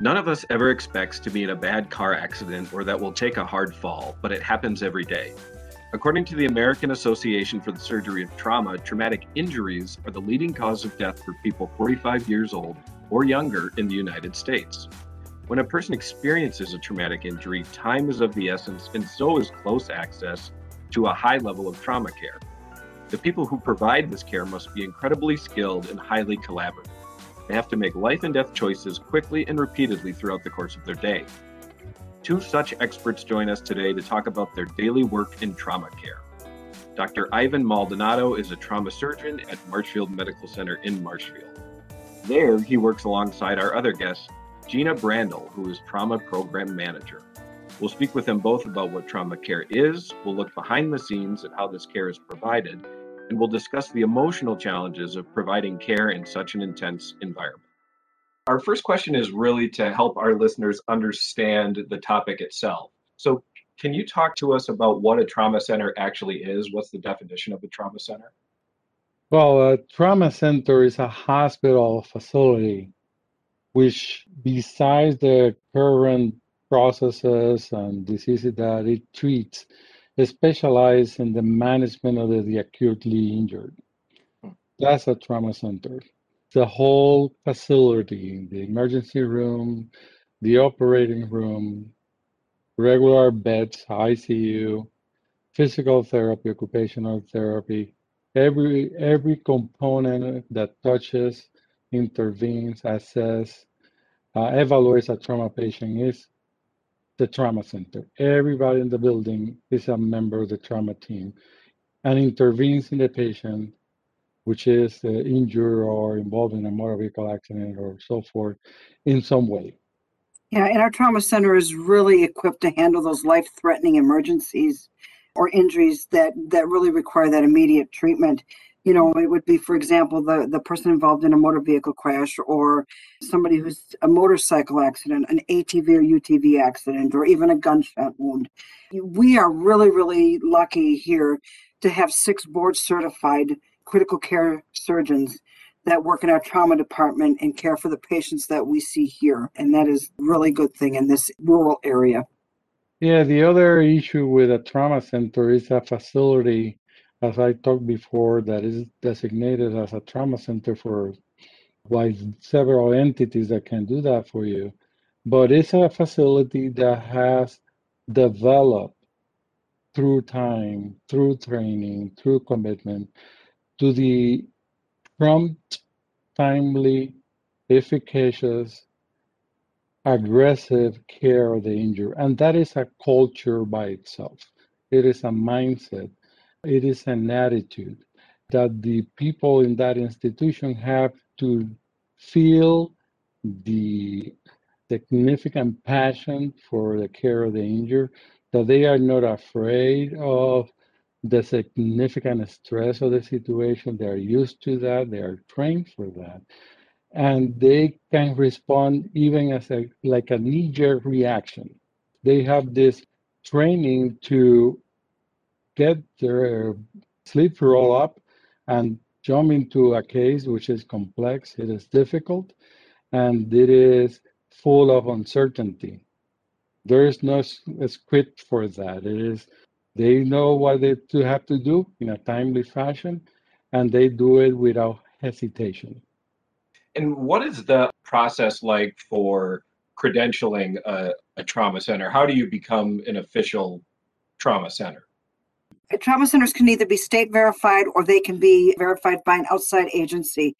None of us ever expects to be in a bad car accident or that we'll take a hard fall, but it happens every day. According to the American Association for the Surgery of Trauma, traumatic injuries are the leading cause of death for people 45 years old or younger in the United States. When a person experiences a traumatic injury, time is of the essence, and so is close access to a high level of trauma care. The people who provide this care must be incredibly skilled and highly collaborative. They have to make life and death choices quickly and repeatedly throughout the course of their day. Two such experts join us today to talk about their daily work in trauma care. Dr. Ivan Maldonado is a trauma surgeon at Marshfield Medical Center in Marshfield. There, he works alongside our other guest, Gina Brandl, who is trauma program manager. We'll speak with them both about what trauma care is, we'll look behind the scenes at how this care is provided, and we'll discuss the emotional challenges of providing care in such an intense environment. Our first question is really to help our listeners understand the topic itself. So, can you talk to us about what a trauma center actually is? What's the definition of a trauma center? Well, a trauma center is a hospital facility which, besides the current processes and diseases that it treats, specialize in the management of the acutely injured. That's a trauma center. The whole facility, the emergency room, the operating room, regular beds, ICU, physical therapy, occupational therapy, every every component that touches, intervenes, assess, uh, evaluates a trauma patient is the trauma center. Everybody in the building is a member of the trauma team and intervenes in the patient, which is uh, injured or involved in a motor vehicle accident or so forth, in some way. Yeah, and our trauma center is really equipped to handle those life-threatening emergencies or injuries that that really require that immediate treatment you know it would be for example the the person involved in a motor vehicle crash or somebody who's a motorcycle accident an atv or utv accident or even a gunshot wound. We are really really lucky here to have six board certified critical care surgeons that work in our trauma department and care for the patients that we see here and that is really good thing in this rural area. Yeah the other issue with a trauma center is a facility as I talked before, that is designated as a trauma center for by several entities that can do that for you. But it's a facility that has developed through time, through training, through commitment to the prompt, timely, efficacious, aggressive care of the injured. And that is a culture by itself. It is a mindset it is an attitude that the people in that institution have to feel the significant passion for the care of the injured, that they are not afraid of the significant stress of the situation. They are used to that, they are trained for that. And they can respond even as a like a knee-jerk reaction. They have this training to get their sleep roll up and jump into a case which is complex, it is difficult, and it is full of uncertainty. There is no script for that. It is they know what they to have to do in a timely fashion, and they do it without hesitation. And what is the process like for credentialing a, a trauma center? How do you become an official trauma center? Trauma centers can either be state verified or they can be verified by an outside agency.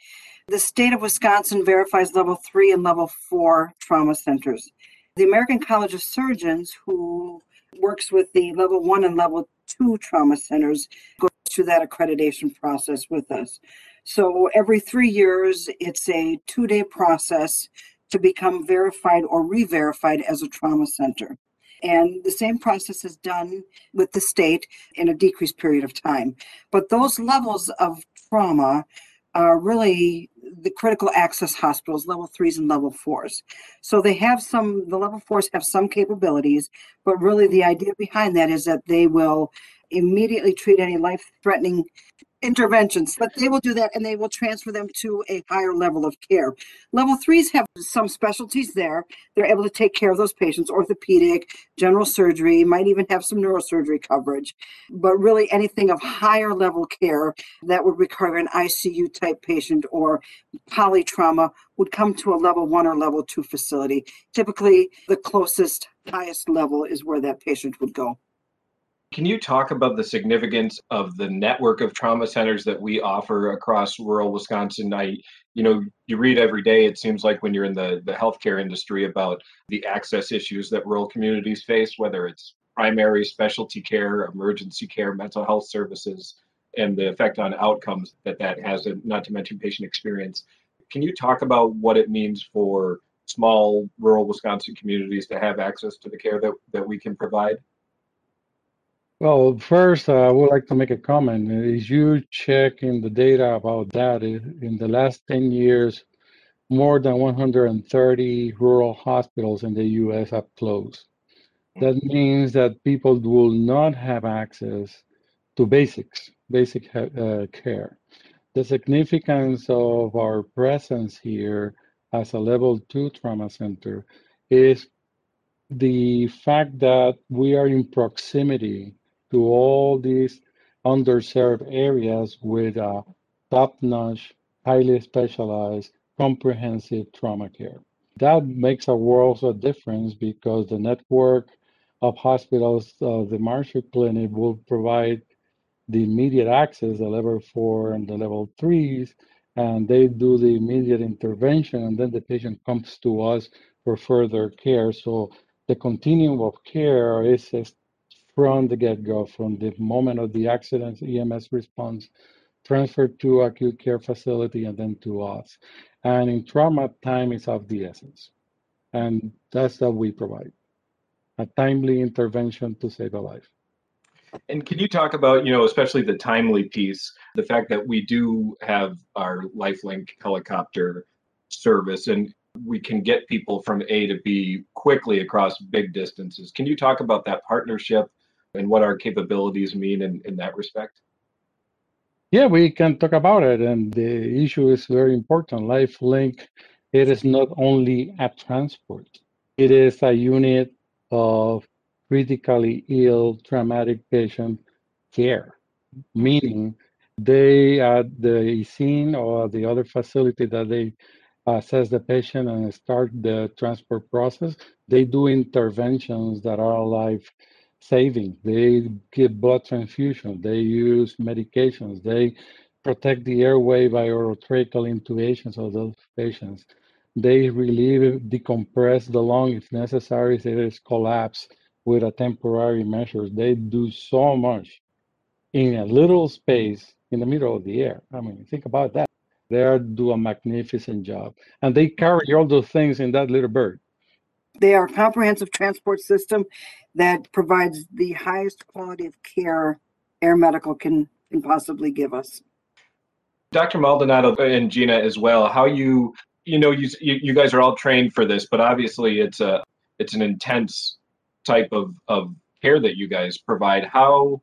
The state of Wisconsin verifies level three and level four trauma centers. The American College of Surgeons, who works with the level one and level two trauma centers, goes through that accreditation process with us. So every three years, it's a two day process to become verified or re verified as a trauma center. And the same process is done with the state in a decreased period of time. But those levels of trauma are really the critical access hospitals, level threes and level fours. So they have some, the level fours have some capabilities, but really the idea behind that is that they will immediately treat any life threatening interventions, but they will do that and they will transfer them to a higher level of care. Level threes have some specialties there. They're able to take care of those patients, orthopedic, general surgery, might even have some neurosurgery coverage, but really anything of higher level care that would require an ICU type patient or polytrauma would come to a level one or level two facility. Typically, the closest, highest level is where that patient would go. Can you talk about the significance of the network of trauma centers that we offer across rural Wisconsin? I, you know, you read every day, it seems like when you're in the, the healthcare industry about the access issues that rural communities face, whether it's primary specialty care, emergency care, mental health services, and the effect on outcomes that that has, not to mention patient experience. Can you talk about what it means for small rural Wisconsin communities to have access to the care that, that we can provide? Well, first, uh, I would like to make a comment. As you check in the data about that, in the last 10 years, more than 130 rural hospitals in the US have closed. That means that people will not have access to basics, basic uh, care. The significance of our presence here as a level two trauma center is the fact that we are in proximity to all these underserved areas with a top-notch, highly specialized, comprehensive trauma care. That makes a world of difference because the network of hospitals, uh, the Marshfield Clinic will provide the immediate access, the level four and the level threes, and they do the immediate intervention, and then the patient comes to us for further care. So the continuum of care is from the get-go, from the moment of the accident, EMS response, transferred to acute care facility, and then to us. And in trauma, time is of the essence. And that's what we provide, a timely intervention to save a life. And can you talk about, you know, especially the timely piece, the fact that we do have our LifeLink helicopter service and we can get people from A to B quickly across big distances. Can you talk about that partnership and what our capabilities mean in, in that respect? Yeah, we can talk about it. And the issue is very important. LifeLink, it is not only a transport, it is a unit of critically ill, traumatic patient care, meaning they at the scene or the other facility that they assess the patient and start the transport process, they do interventions that are life saving. They give blood transfusion. They use medications. They protect the airway by orotracheal intubations of those patients. They relieve, decompress the lung if necessary, if it is collapse with a temporary measure. They do so much in a little space in the middle of the air. I mean, think about that. They do a magnificent job. And they carry all those things in that little bird. They are a comprehensive transport system that provides the highest quality of care air medical can, can possibly give us. Dr. Maldonado and Gina as well, how you you know you, you guys are all trained for this, but obviously it's a it's an intense type of, of care that you guys provide. How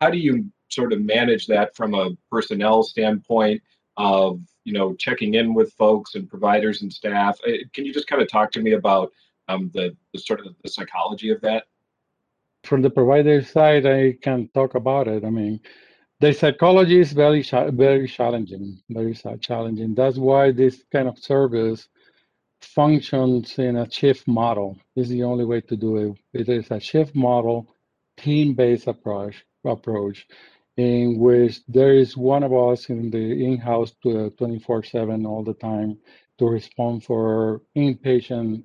how do you sort of manage that from a personnel standpoint of you know checking in with folks and providers and staff? Uh, can you just kind of talk to me about um, the, the sort of the psychology of that? From the provider side, I can talk about it. I mean, the psychology is very very challenging, very challenging. That's why this kind of service functions in a shift model. This is the only way to do it. It is a shift model, team-based approach approach in which there is one of us in the in-house 24/7 all the time to respond for inpatient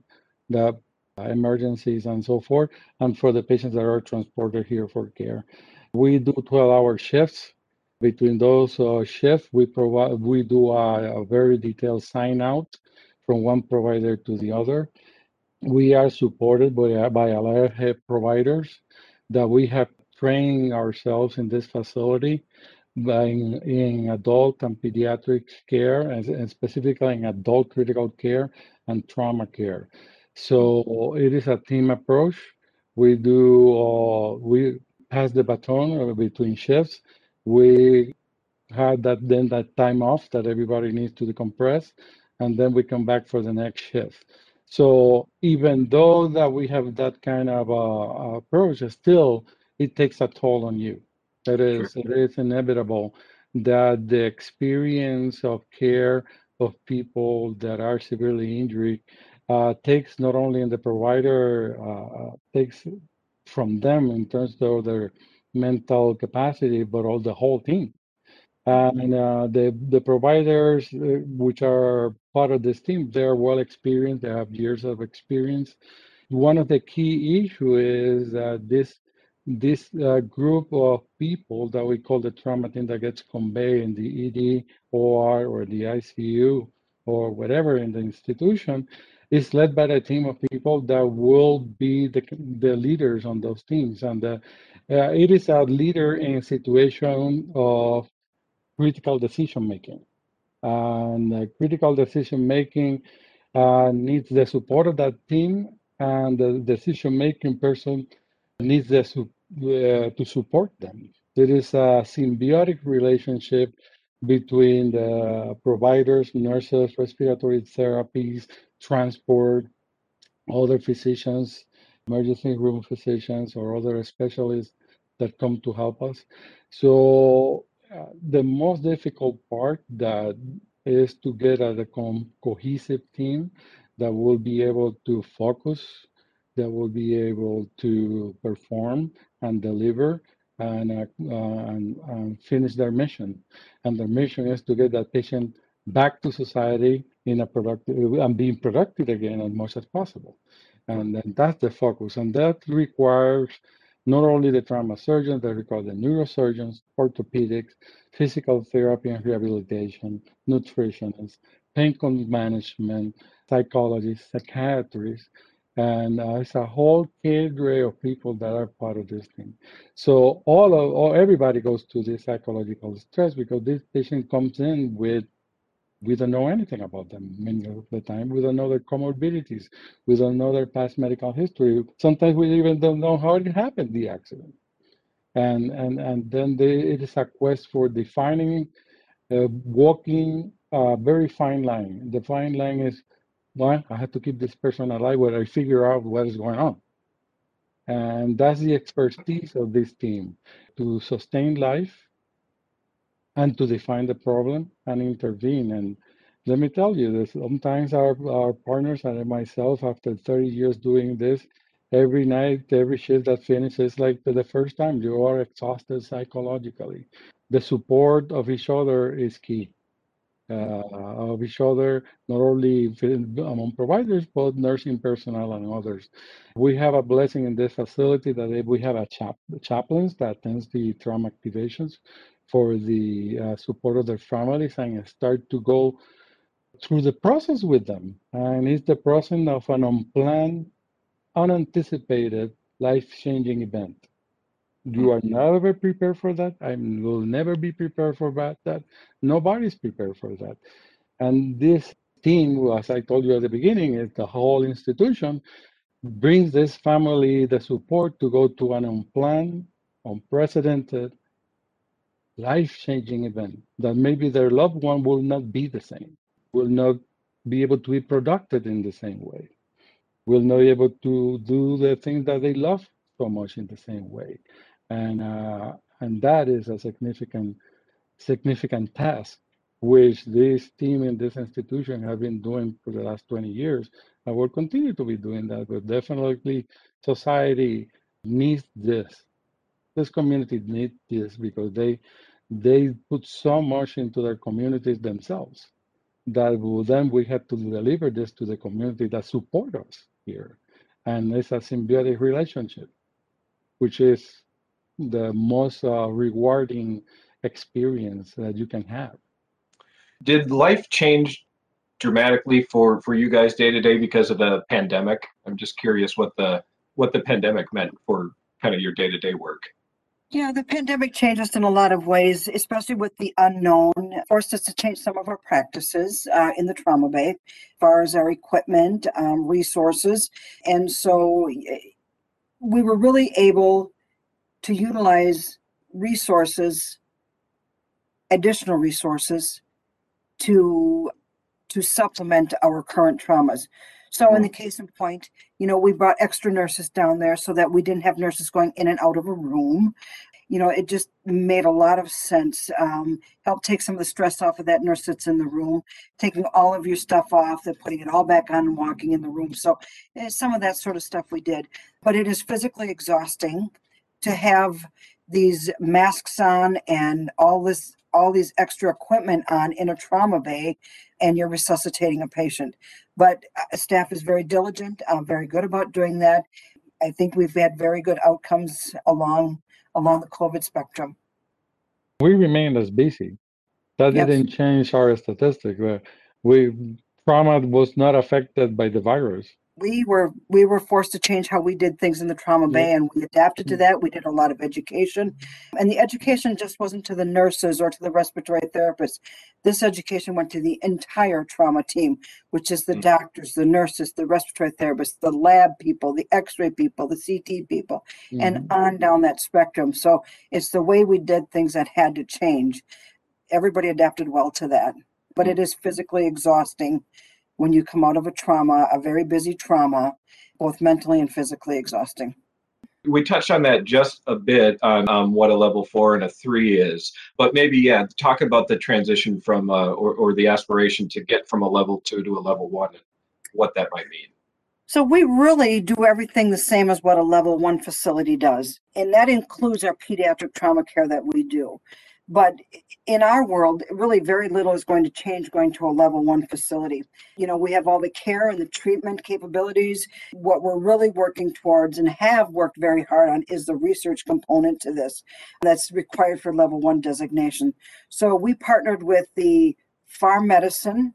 the emergencies and so forth, and for the patients that are transported here for care. We do 12-hour shifts. Between those uh, shifts, we provide we do a, a very detailed sign out from one provider to the other. We are supported by, by a lot of providers that we have trained ourselves in this facility in, in adult and pediatric care, and, and specifically in adult critical care and trauma care. So it is a team approach. We do, uh, we pass the baton between shifts. We have that then that time off that everybody needs to decompress, and then we come back for the next shift. So even though that we have that kind of uh, approach, still it takes a toll on you. It is sure. it is inevitable that the experience of care of people that are severely injured uh, takes not only in the provider uh, takes from them in terms of their mental capacity, but all the whole team. And uh, the the providers, uh, which are part of this team, they are well experienced. They have years of experience. One of the key issue is that this this uh, group of people that we call the trauma team that gets conveyed in the ED, OR, or the ICU, or whatever in the institution, is led by a team of people that will be the, the leaders on those teams. And uh, uh, it is a leader in a situation of critical decision making. And uh, critical decision making uh, needs the support of that team, and the decision making person needs the, uh, to support them. There is a symbiotic relationship between the providers, nurses, respiratory therapies, transport, other physicians, emergency room physicians, or other specialists that come to help us. So uh, the most difficult part that is to get a co- cohesive team that will be able to focus, that will be able to perform and deliver and, uh, and, and finish their mission. And their mission is to get that patient back to society in a productive and being productive again as much as possible. And then that's the focus. And that requires not only the trauma surgeons, that require the neurosurgeons, orthopedics, physical therapy and rehabilitation, nutritionists, pain management, psychologists, psychiatrists, and uh, it's a whole cadre of people that are part of this thing. So all of all, everybody goes to the psychological stress because this patient comes in with we don't know anything about them many of the time. We don't know their comorbidities. We don't know their past medical history. Sometimes we even don't know how it happened, the accident. And and and then it is a quest for defining, uh, walking a very fine line. The fine line is, one, I have to keep this person alive while I figure out what is going on. And that's the expertise of this team to sustain life and to define the problem and intervene. And let me tell you this, sometimes our, our partners and myself, after 30 years doing this, every night, every shift that finishes like the first time, you are exhausted psychologically. The support of each other is key. Uh, of each other, not only among providers, but nursing personnel and others. We have a blessing in this facility that we have a chap chaplains that attends the trauma activations for the uh, support of their families and start to go through the process with them. And it's the process of an unplanned, unanticipated, life-changing event. You are never prepared for that. I will never be prepared for that. that. Nobody's prepared for that. And this team, as I told you at the beginning, is the whole institution brings this family the support to go to an unplanned, unprecedented, life-changing event that maybe their loved one will not be the same, will not be able to be productive in the same way, will not be able to do the things that they love so much in the same way, and uh, and that is a significant significant task which this team in this institution have been doing for the last 20 years and will continue to be doing that. But definitely society needs this. This community needs this because they they put so much into their communities themselves that then we have to deliver this to the community that support us here. And it's a symbiotic relationship, which is the most uh, rewarding experience that you can have. Did life change dramatically for for you guys day to day because of the pandemic? I'm just curious what the what the pandemic meant for kind of your day to day work. Yeah, the pandemic changed us in a lot of ways, especially with the unknown. Forced us to change some of our practices uh, in the trauma bay, as far as our equipment, um, resources. And so we were really able to utilize resources additional resources to to supplement our current traumas. So in the case in point, you know, we brought extra nurses down there so that we didn't have nurses going in and out of a room. You know, it just made a lot of sense. Um, help take some of the stress off of that nurse that's in the room, taking all of your stuff off, then putting it all back on and walking in the room. So eh, some of that sort of stuff we did. But it is physically exhausting to have these masks on and all this all these extra equipment on in a trauma bay and you're resuscitating a patient. But uh, staff is very diligent uh, very good about doing that. I think we've had very good outcomes along along the covid spectrum. We remained as busy. That Yes. didn't change our statistic we trauma was not affected by the virus we were we were forced to change how we did things in the trauma bay and we adapted to Mm. that. We did a lot of education. And the education just wasn't to the nurses or to the respiratory therapists. This education went to the entire trauma team which is the Mm. doctors the nurses the respiratory therapists the lab people the x-ray people the ct people Mhm. and on down that spectrum. So it's the way we did things that had to change. Everybody adapted well to that but it is physically exhausting when you come out of a trauma, a very busy trauma, both mentally and physically exhausting. We touched on that just a bit on um, what a level four and a three is, but maybe yeah, talk about the transition from uh, or or the aspiration to get from a level two to a level one, and what that might mean. So we really do everything the same as what a level one facility does. And that includes our pediatric trauma care that we do. But in our world, really very little is going to change going to a level one facility. You know, we have all the care and the treatment capabilities. What we're really working towards and have worked very hard on is the research component to this that's required for level one designation. So we partnered with the farm medicine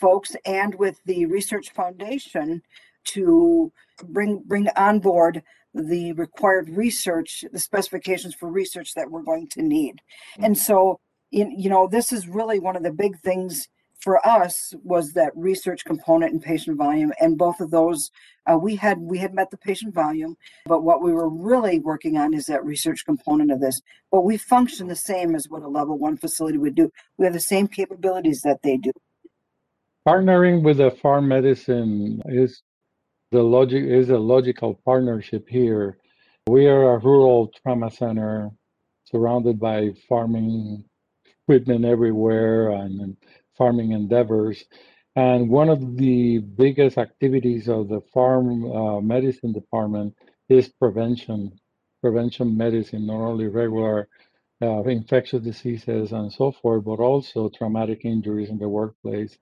folks and with the research foundation to bring bring on board the required research, the specifications for research that we're going to need. And so, in, you know, this is really one of the big things for us was that research component and patient volume. And both of those, uh, we had we had met the patient volume, but what we were really working on is that research component of this. But we function the same as what a level one facility would do. We have the same capabilities that they do. partnering with a farm medicine is the logic is a logical partnership here. We are a rural trauma center surrounded by farming equipment everywhere and, farming endeavors. And one of the biggest activities of the farm uh, medicine department is prevention, prevention medicine, not only regular uh, infectious diseases and so forth, but also traumatic injuries in the workplace.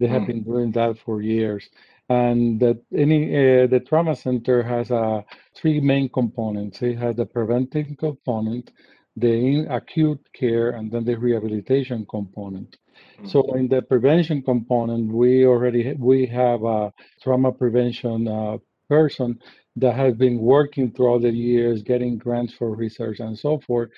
They have Mm. been doing that for years. And that any uh, the trauma center has uh, three main components. It has the preventive component, the acute care, and then the rehabilitation component. So in the prevention component, we already we have a trauma prevention uh, person that has been working throughout the years, getting grants for research and so forth,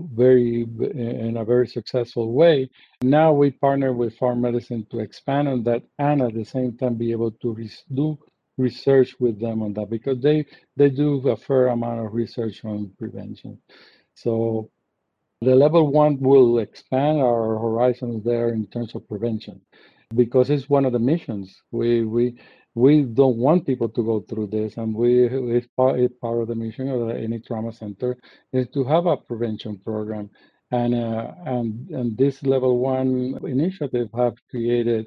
very in a very successful way. Now we partner with Farm Medicine to expand on that, and at the same time be able to do research with them on that because they they do a fair amount of research on prevention. So the level one will expand our horizons there in terms of prevention because it's one of the missions. We we we don't want people to go through this, and we it's part, it's part of the mission of any trauma center is to have a prevention program. And uh, and and this level one initiative have created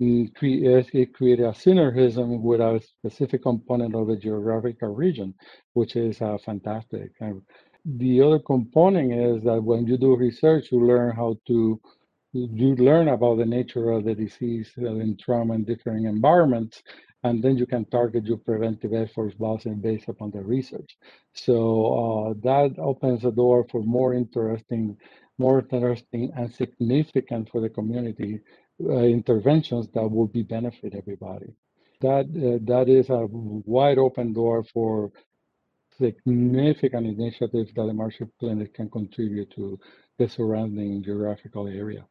mm, it created a synergism with a specific component of the geographical region, which is uh, fantastic. And the other component is that when you do research, you learn how to you learn about the nature of the disease in trauma and different environments, and then you can target your preventive efforts based based upon the research. So uh, that opens the door for more interesting, more interesting and significant for the community uh, interventions that will be benefit everybody. That uh, that is a wide open door for significant initiatives that the Marshfield Clinic can contribute to the surrounding geographical area.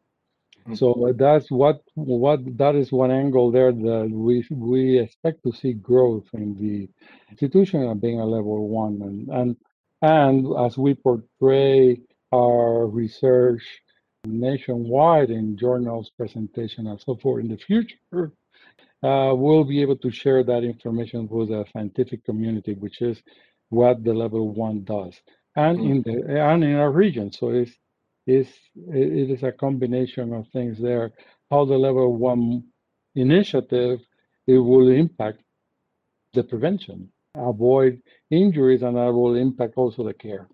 Mhm. So that's what what that is one angle there that we we expect to see growth in the institution of being a level one and and and as we portray our research nationwide in journals, presentation, and so forth in the future, uh, we'll be able to share that information with the scientific community, which is what the level one does, and in the and in our region. So it's it's it is a combination of things there. How the level one initiative it will impact the prevention, avoid injuries, and that will impact also the care.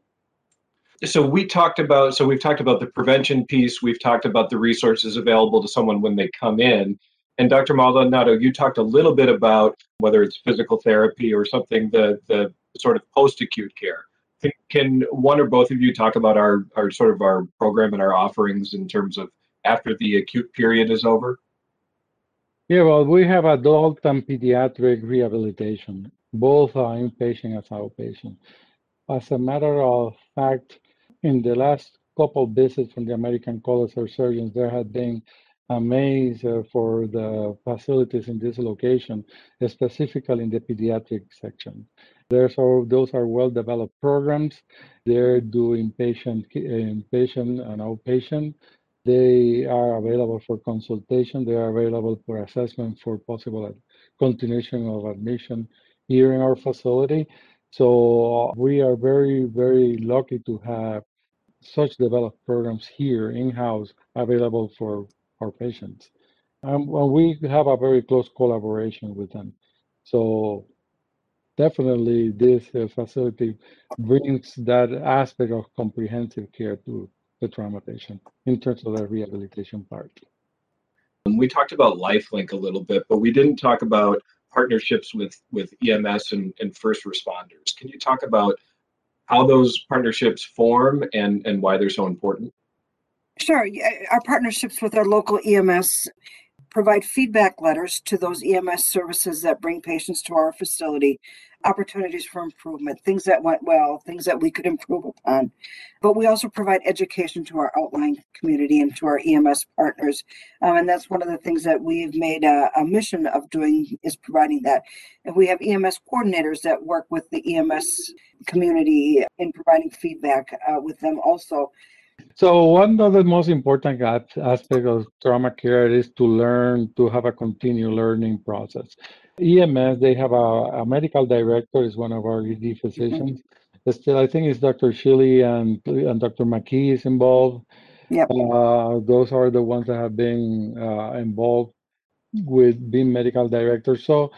So we talked about so we've talked about the prevention piece we've talked about the resources available to someone when they come in. And dr maldonado you talked a little bit about whether it's physical therapy or something the the sort of post-acute care can one or both of you talk about our our sort of our program and our offerings in terms of after the acute period is over? Yeah well we have adult and pediatric rehabilitation. Both are inpatient as outpatient. As a matter of fact in the last couple visits from the American College of Surgeons, there had been amazed uh, for the facilities in this location, specifically in the pediatric section. There's all, those are well-developed programs. They're doing patient, inpatient and outpatient. They are available for consultation. They are available for assessment for possible continuation of admission here in our facility. So we are very, very lucky to have such developed programs here in-house available for our patients. Um, and we have a very close collaboration with them. So definitely this uh, facility brings that aspect of comprehensive care to the trauma patient in terms of the rehabilitation part. We talked about LifeLink a little bit, but we didn't talk about partnerships with, with EMS and, and first responders. Can you talk about how those partnerships form and, and why they're so important? Sure. Our partnerships with our local EMS provide feedback letters to those EMS services that bring patients to our facility, opportunities for improvement, things that went well, things that we could improve upon. But we also provide education to our outlying community and to our EMS partners. Um, and that's one of the things that we've made a, a, mission of doing is providing that. And we have EMS coordinators that work with the EMS community in providing feedback uh, with them also. So one of the most important aspects of trauma care is to learn, to have a continual learning process. EMS, they have a, a medical director, is one of our ED physicians. Mm-hmm. Still, I think it's Dr. Shilly and, and Dr. McKee is involved. Yep. Uh, those are the ones that have been uh, involved with being medical directors. So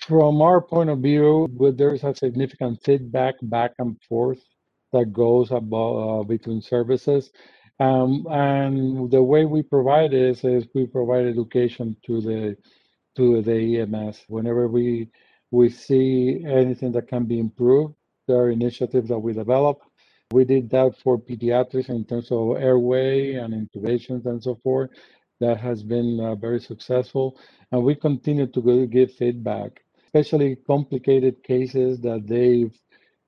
from our point of view, there's a significant feedback back and forth that goes about uh, between services. Um, and the way we provide this is we provide education to the to the EMS. Whenever we we see anything that can be improved, there are initiatives that we develop. We did that for pediatrics in terms of airway and intubations and so forth. That has been uh, very successful, and we continue to give feedback, especially complicated cases that they've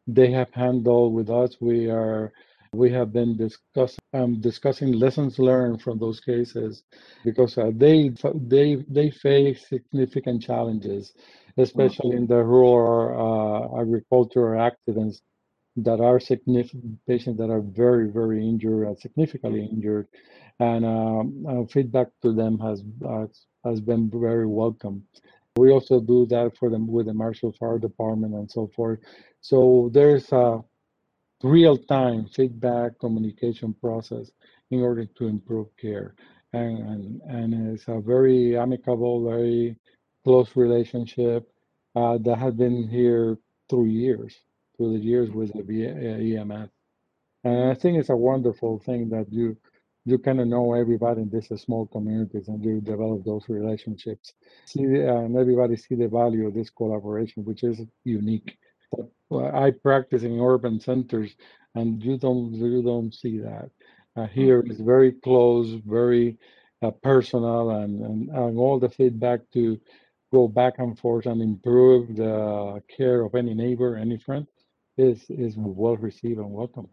they have handled with us. We are we have been discussing um, discussing lessons learned from those cases because uh, they they they face significant challenges, especially in the rural uh, agricultural accidents that are significant patients that are very very injured and significantly injured, and um, uh, feedback to them has has been very welcome. We also do that for them with the Marshfield Fire Department and so forth. So there's a real-time feedback communication process in order to improve care. And, and, and it's a very amicable, very close relationship uh, that has been here through years, through the years with the EMS. And I think it's a wonderful thing that you you kind of know everybody in these small communities and you develop those relationships. See, and everybody see the value of this collaboration, which is unique. I practice in urban centers, and you don't you don't see that. Uh, here mm-hmm. is very close, very uh, personal, and, and and all the feedback to go back and forth and improve the care of any neighbor, any friend, is is well received and welcome.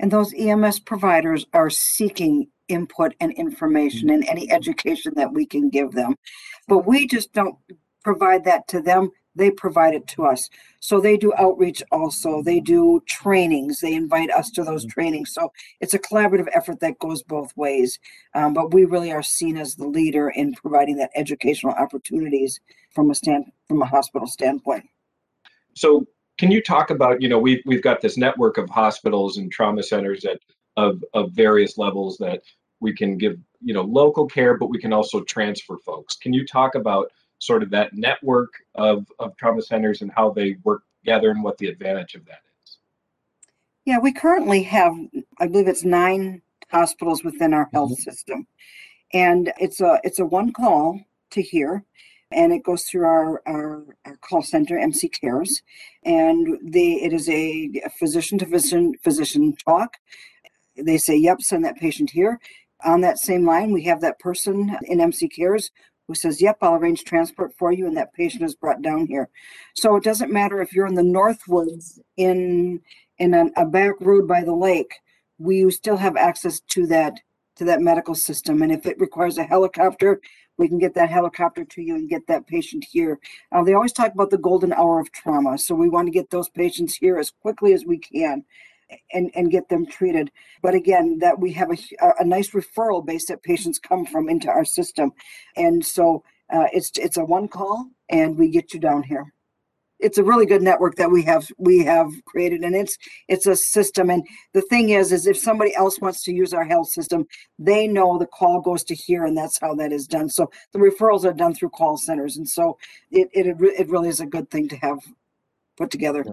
And those EMS providers are seeking input and information and any education that we can give them. But we just don't provide that to them. They provide it to us. So they do outreach also. They do trainings. They invite us to those trainings. So it's a collaborative effort that goes both ways. Um, but we really are seen as the leader in providing that educational opportunities from a stand from a hospital standpoint. So can you talk about, you know, we've we've got this network of hospitals and trauma centers that of of various levels that we can give, you know, local care, but we can also transfer folks. Can you talk about sort of that network of, of trauma centers and how they work together and what the advantage of that is? Yeah, we currently have, I believe it's nine hospitals within our health mm-hmm. system. And it's a it's a one call to here and it goes through our, our, our, call center mc cares and they it is a physician to physician physician talk they say yep send that patient here on that same line we have that person in mc cares who says, Yep, I'll arrange transport for you, and that patient is brought down here. So it doesn't matter if you're in the Northwoods in in an, a back road by the lake, we still have access to that to that medical system. And if it requires a helicopter, we can get that helicopter to you and get that patient here. Uh, they always talk about the golden hour of trauma. So we want to get those patients here as quickly as we can and, and get them treated. But again, that we have a, a nice referral base that patients come from into our system. And so uh, it's it's a one call and we get you down here. It's a really good network that we have we have created and it's it's a system and the thing is is if somebody else wants to use our health system they know the call goes to here and that's how that is done so the referrals are done through call centers and so it it, it really is a good thing to have put together yeah,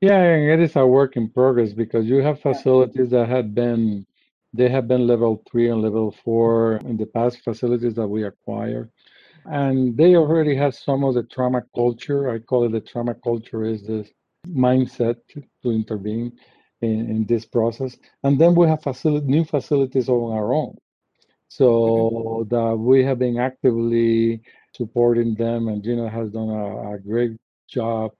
it is a work in progress because you have facilities that have been they have been level three and level four in the past facilities that we acquired. And they already have some of the trauma culture. I call it the trauma culture is this mindset to intervene in, in this process. And then we have facility, new facilities on our own. So mm-hmm. that we have been actively supporting them and Gina has done a, a great job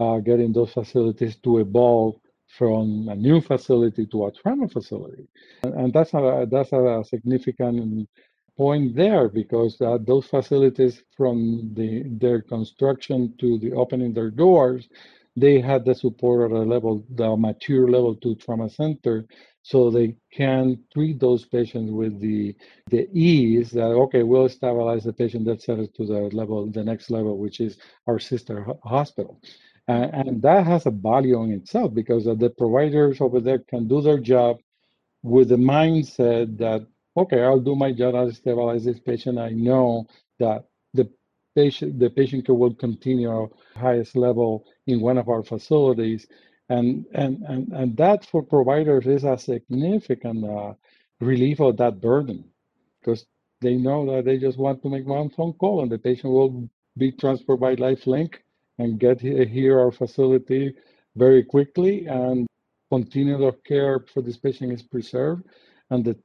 uh, getting those facilities to evolve from a new facility to a trauma facility. And, and that's a that's a significant point there because uh, those facilities from the their construction to the opening their doors they had the support at a level the mature level two trauma center so they can treat those patients with the the ease that okay we'll stabilize the patient that send it to the level the next level which is our sister hospital and, and that has a value in itself because the providers over there can do their job with the mindset that, okay, I'll do my job, I'll stabilize this patient. I know that the patient, the patient care will continue highest level in one of our facilities. And, and, and, and that for providers is a significant uh, relief of that burden because they know that they just want to make one phone call and the patient will be transferred by LifeLink and get here our facility very quickly and continuity of care for this patient is preserved and the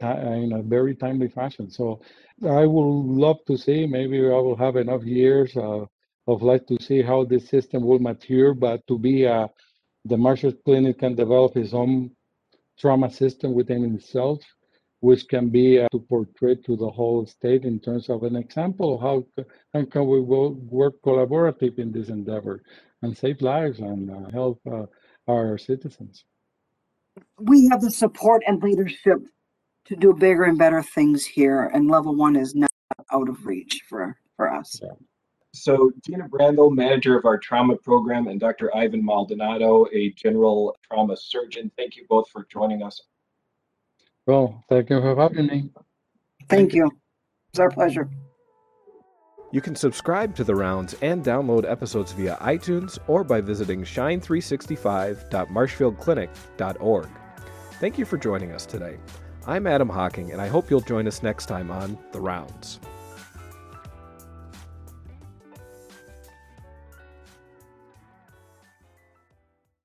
in a very timely fashion. So I would love to see, maybe I will have enough years uh, of life to see how this system will mature, but to be a, the Marshfield Clinic can develop its own trauma system within itself which can be uh, to portray to the whole state in terms of an example of how, how can we work collaborative in this endeavor and save lives and uh, help uh, our citizens. We have the support and leadership to do bigger and better things here, and level one is not out of reach for, for us. Yeah. So Gina Brandl, manager of our trauma program, and Dr. Ivan Maldonado, a general trauma surgeon. Thank you both for joining us well, thank you for having me. Thank you. It's our pleasure. You can subscribe to the rounds and download episodes via iTunes or by visiting shine365.marshfieldclinic.org. Thank you for joining us today. I'm Adam Hocking, and I hope you'll join us next time on The Rounds.